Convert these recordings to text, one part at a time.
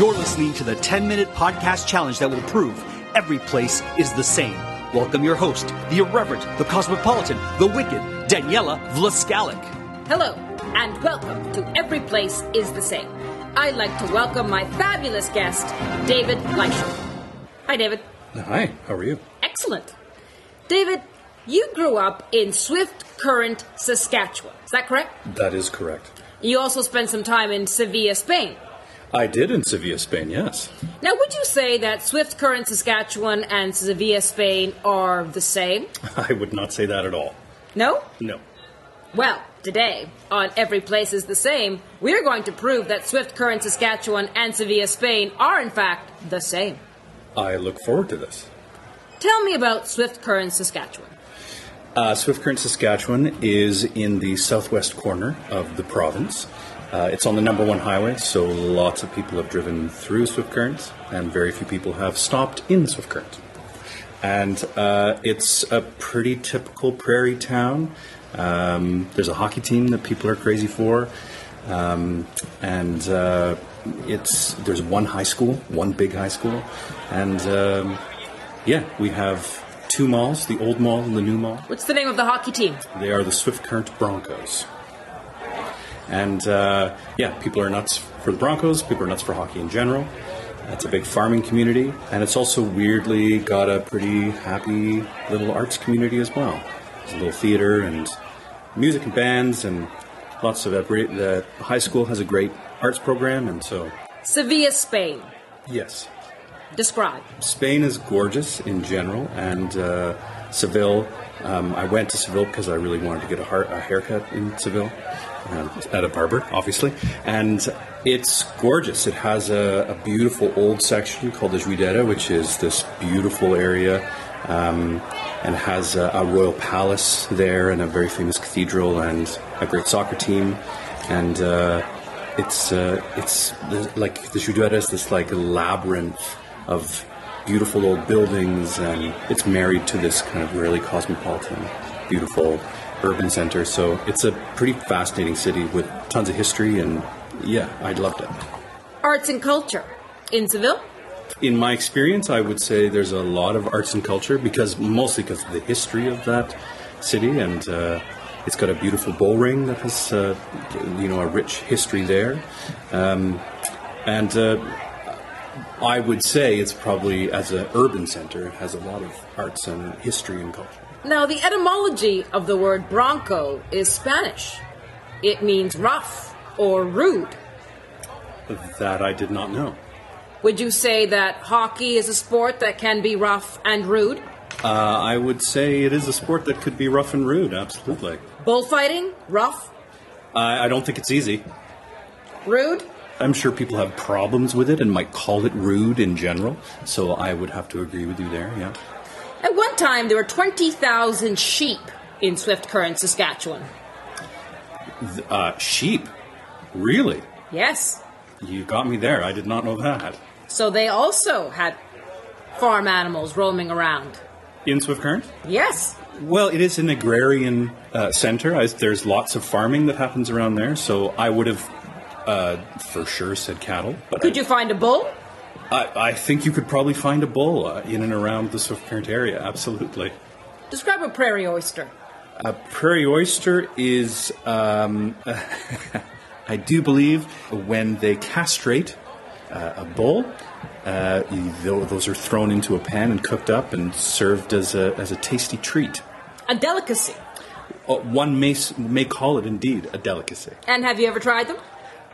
You're listening to the 10 minute podcast challenge that will prove every place is the same. Welcome your host, the irreverent, the cosmopolitan, the wicked, Daniela Vlaskalic. Hello, and welcome to Every Place is the Same. I'd like to welcome my fabulous guest, David Fleischer. Hi, David. Hi, how are you? Excellent. David, you grew up in Swift Current, Saskatchewan. Is that correct? That is correct. You also spent some time in Sevilla, Spain. I did in Sevilla, Spain, yes. Now, would you say that Swift Current, Saskatchewan and Sevilla, Spain are the same? I would not say that at all. No? No. Well, today, on Every Place is the Same, we're going to prove that Swift Current, Saskatchewan and Sevilla, Spain are in fact the same. I look forward to this. Tell me about Swift Current, Saskatchewan. Uh, Swift Current, Saskatchewan is in the southwest corner of the province. Uh, it's on the number one highway, so lots of people have driven through Swift Current, and very few people have stopped in Swift Current. And uh, it's a pretty typical prairie town. Um, there's a hockey team that people are crazy for, um, and uh, it's there's one high school, one big high school, and um, yeah, we have two malls: the old mall and the new mall. What's the name of the hockey team? They are the Swift Current Broncos. And uh, yeah, people are nuts for the Broncos. People are nuts for hockey in general. It's a big farming community, and it's also weirdly got a pretty happy little arts community as well. There's a little theater and music and bands, and lots of. The high school has a great arts program, and so Sevilla, Spain. yes, Describe. Spain is gorgeous in general, and uh, Seville. Um, I went to Seville because I really wanted to get a, har- a haircut in Seville um, at a barber, obviously, and it's gorgeous. It has a, a beautiful old section called the Judería, which is this beautiful area, um, and has a, a royal palace there, and a very famous cathedral, and a great soccer team, and. Uh, it's uh, it's the, like the Judería is this like labyrinth of beautiful old buildings, and it's married to this kind of really cosmopolitan, beautiful urban center. So it's a pretty fascinating city with tons of history, and yeah, I loved it. Arts and culture. In Seville? In my experience, I would say there's a lot of arts and culture because mostly because of the history of that city, and uh, it's got a beautiful bull ring that has uh, you know a rich history there, um, and. Uh, I would say it's probably, as an urban center, it has a lot of arts and history and culture. Now, the etymology of the word bronco is Spanish. It means rough or rude. That I did not know. Would you say that hockey is a sport that can be rough and rude? Uh, I would say it is a sport that could be rough and rude, absolutely. Bullfighting? Rough? I, I don't think it's easy. Rude? I'm sure people have problems with it and might call it rude in general, so I would have to agree with you there, yeah. At one time, there were 20,000 sheep in Swift Current, Saskatchewan. Uh, sheep? Really? Yes. You got me there. I did not know that. So they also had farm animals roaming around. In Swift Current? Yes. Well, it is an agrarian uh, center. I, there's lots of farming that happens around there, so I would have uh, for sure said cattle. But Could I, you find a bull? I, I think you could probably find a bull uh, in and around the Swift Current area. Absolutely. Describe a prairie oyster. A prairie oyster is, um, I do believe, when they castrate uh, a bull. Uh, those are thrown into a pan and cooked up and served as a, as a tasty treat. A delicacy. Uh, one may, may call it indeed a delicacy. And have you ever tried them?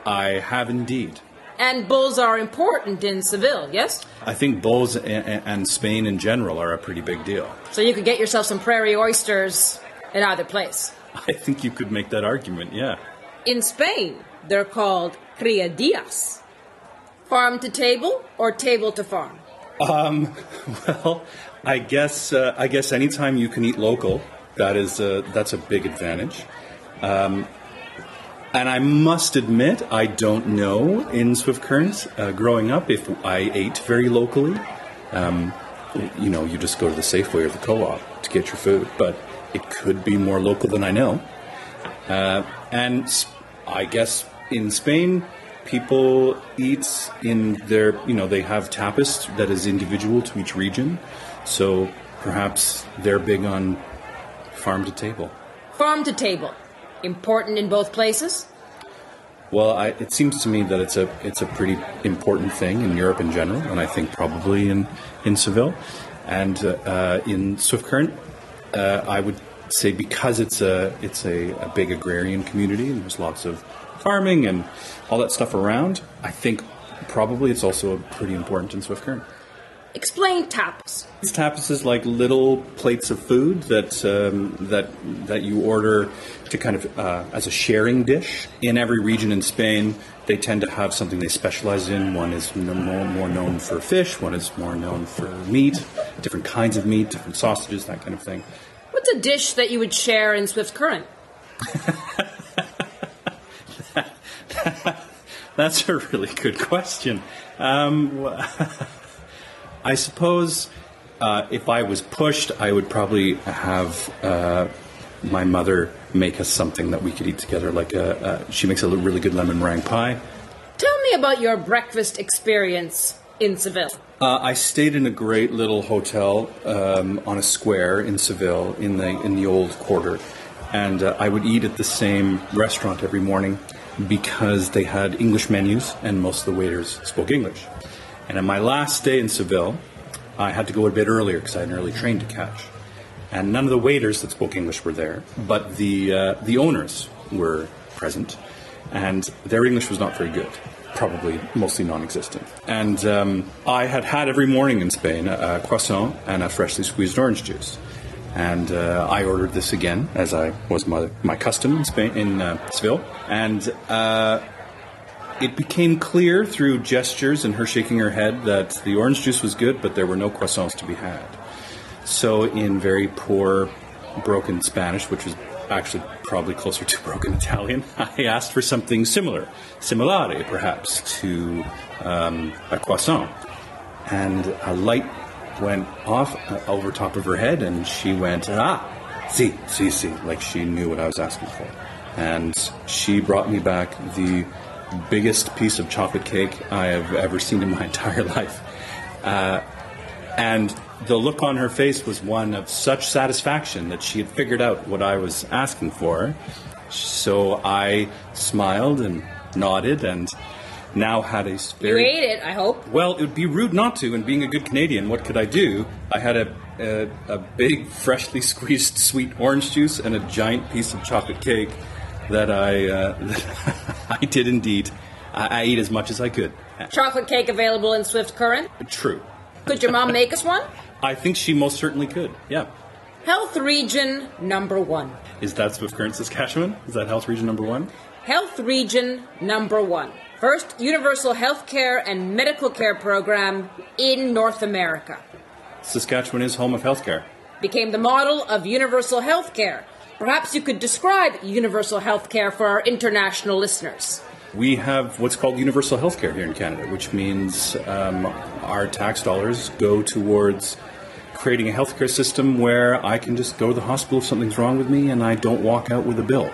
I have indeed. And bulls are important in Seville, yes? I think bulls a- a- and Spain in general are a pretty big deal. So you could get yourself some prairie oysters in either place. I think you could make that argument, yeah. In Spain, they're called criadillas. Farm to table or table to farm? Um, Well, I guess uh, I guess anytime you can eat local, that is uh, that's a big advantage. Um, and I must admit, I don't know in Swift Currents uh, growing up if I ate very locally. Um, you know, you just go to the Safeway or the co-op to get your food, but it could be more local than I know. Uh, and I guess in Spain, people eat in their, you know, they have tapas that is individual to each region. So perhaps they're big on farm to table. Farm to table. Important in both places? Well, I, it seems to me that it's a it's a pretty important thing in Europe in general, and I think probably in in Seville and uh, in Swift Current. Uh, I would say because it's a it's a, a big agrarian community and there's lots of farming and all that stuff around. I think probably it's also pretty important in Swift Current. Explain tapas. Tapas is like little plates of food that um, that that you order to kind of uh, as a sharing dish. In every region in Spain, they tend to have something they specialize in. One is more, more known for fish. One is more known for meat, different kinds of meat, different sausages, that kind of thing. What's a dish that you would share in Swift Current? That's a really good question. Um, I suppose uh, if I was pushed, I would probably have uh, my mother make us something that we could eat together. Like a, she makes a really good lemon meringue pie. Tell me about your breakfast experience in Seville. Uh, I stayed in a great little hotel um, on a square in Seville, in the in the old quarter, and uh, I would eat at the same restaurant every morning because they had English menus and most of the waiters spoke English. And on my last day in Seville, I had to go a bit earlier because I had an early train to catch. And none of the waiters that spoke English were there, but the, uh, the owners were present, and their English was not very good. Probably mostly non existent. And um, I had had every morning in Spain a, a croissant and a freshly squeezed orange juice. And uh, I ordered this again, as I was my, my custom in Spain in uh, Seville. And uh, it became clear through gestures and her shaking her head that the orange juice was good, but there were no croissants to be had. So, in very poor, broken Spanish, which was actually probably closer to broken Italian, I asked for something similar, similare perhaps, to um, a croissant. And a light went off uh, over top of her head, and she went, ah, see, see, see, like she knew what I was asking for. And she brought me back the biggest piece of chocolate cake I have ever seen in my entire life. Uh, and the look on her face was one of such satisfaction that she had figured out what I was asking for. So I smiled and nodded and now had a very. You ate it, I hope. Well, it would be rude not to, and being a good Canadian, what could I do? I had a, a, a big, freshly squeezed sweet orange juice and a giant piece of chocolate cake that I uh, I did indeed. I, I ate as much as I could. Chocolate cake available in Swift Current. True. Could your mom make us one? I think she most certainly could. Yeah. Health Region Number One. Is that Swift Current, Saskatchewan? Is that Health Region Number One? Health Region Number One. First universal health care and medical care program in North America. Saskatchewan is home of healthcare. Became the model of universal health care Perhaps you could describe universal health care for our international listeners. We have what's called universal health care here in Canada, which means um, our tax dollars go towards creating a healthcare system where I can just go to the hospital if something's wrong with me and I don't walk out with a bill.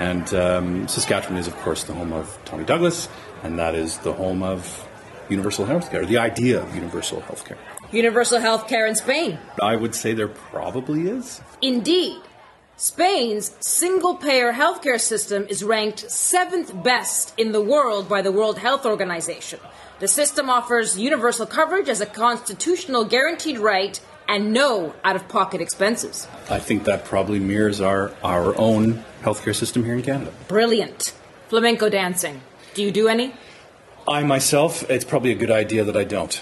And um, Saskatchewan is, of course, the home of Tommy Douglas, and that is the home of universal health care, the idea of universal health care. Universal health care in Spain? I would say there probably is. Indeed. Spain's single payer healthcare system is ranked seventh best in the world by the World Health Organization. The system offers universal coverage as a constitutional guaranteed right and no out of pocket expenses. I think that probably mirrors our, our own healthcare system here in Canada. Brilliant. Flamenco dancing. Do you do any? I myself, it's probably a good idea that I don't.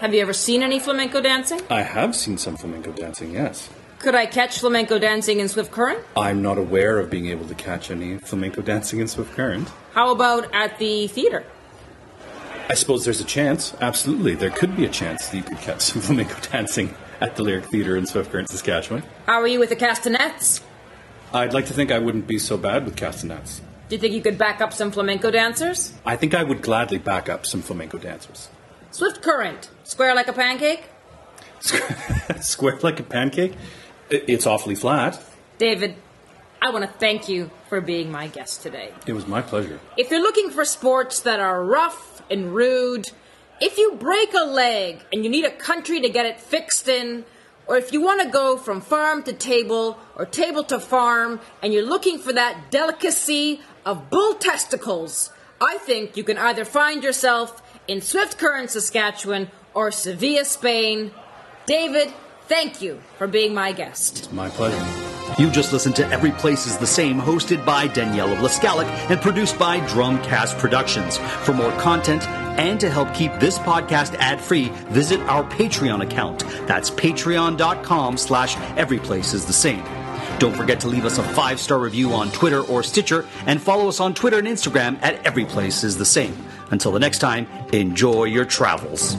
Have you ever seen any flamenco dancing? I have seen some flamenco dancing, yes. Could I catch flamenco dancing in Swift Current? I'm not aware of being able to catch any flamenco dancing in Swift Current. How about at the theater? I suppose there's a chance. Absolutely, there could be a chance that you could catch some flamenco dancing at the Lyric Theatre in Swift Current, Saskatchewan. How are you with the castanets? I'd like to think I wouldn't be so bad with castanets. Do you think you could back up some flamenco dancers? I think I would gladly back up some flamenco dancers. Swift Current, square like a pancake? Square like a pancake? It's awfully flat. David, I want to thank you for being my guest today. It was my pleasure. If you're looking for sports that are rough and rude, if you break a leg and you need a country to get it fixed in, or if you want to go from farm to table or table to farm and you're looking for that delicacy of bull testicles, I think you can either find yourself in Swift Current, Saskatchewan or Sevilla, Spain. David, thank you for being my guest. It's my pleasure. You just listened to Every Place is the Same, hosted by Daniela Vlaskalic and produced by Drumcast Productions. For more content and to help keep this podcast ad-free, visit our Patreon account. That's patreon.com slash everyplace is the same. Don't forget to leave us a five-star review on Twitter or Stitcher and follow us on Twitter and Instagram at Every Place is the Same. Until the next time, enjoy your travels.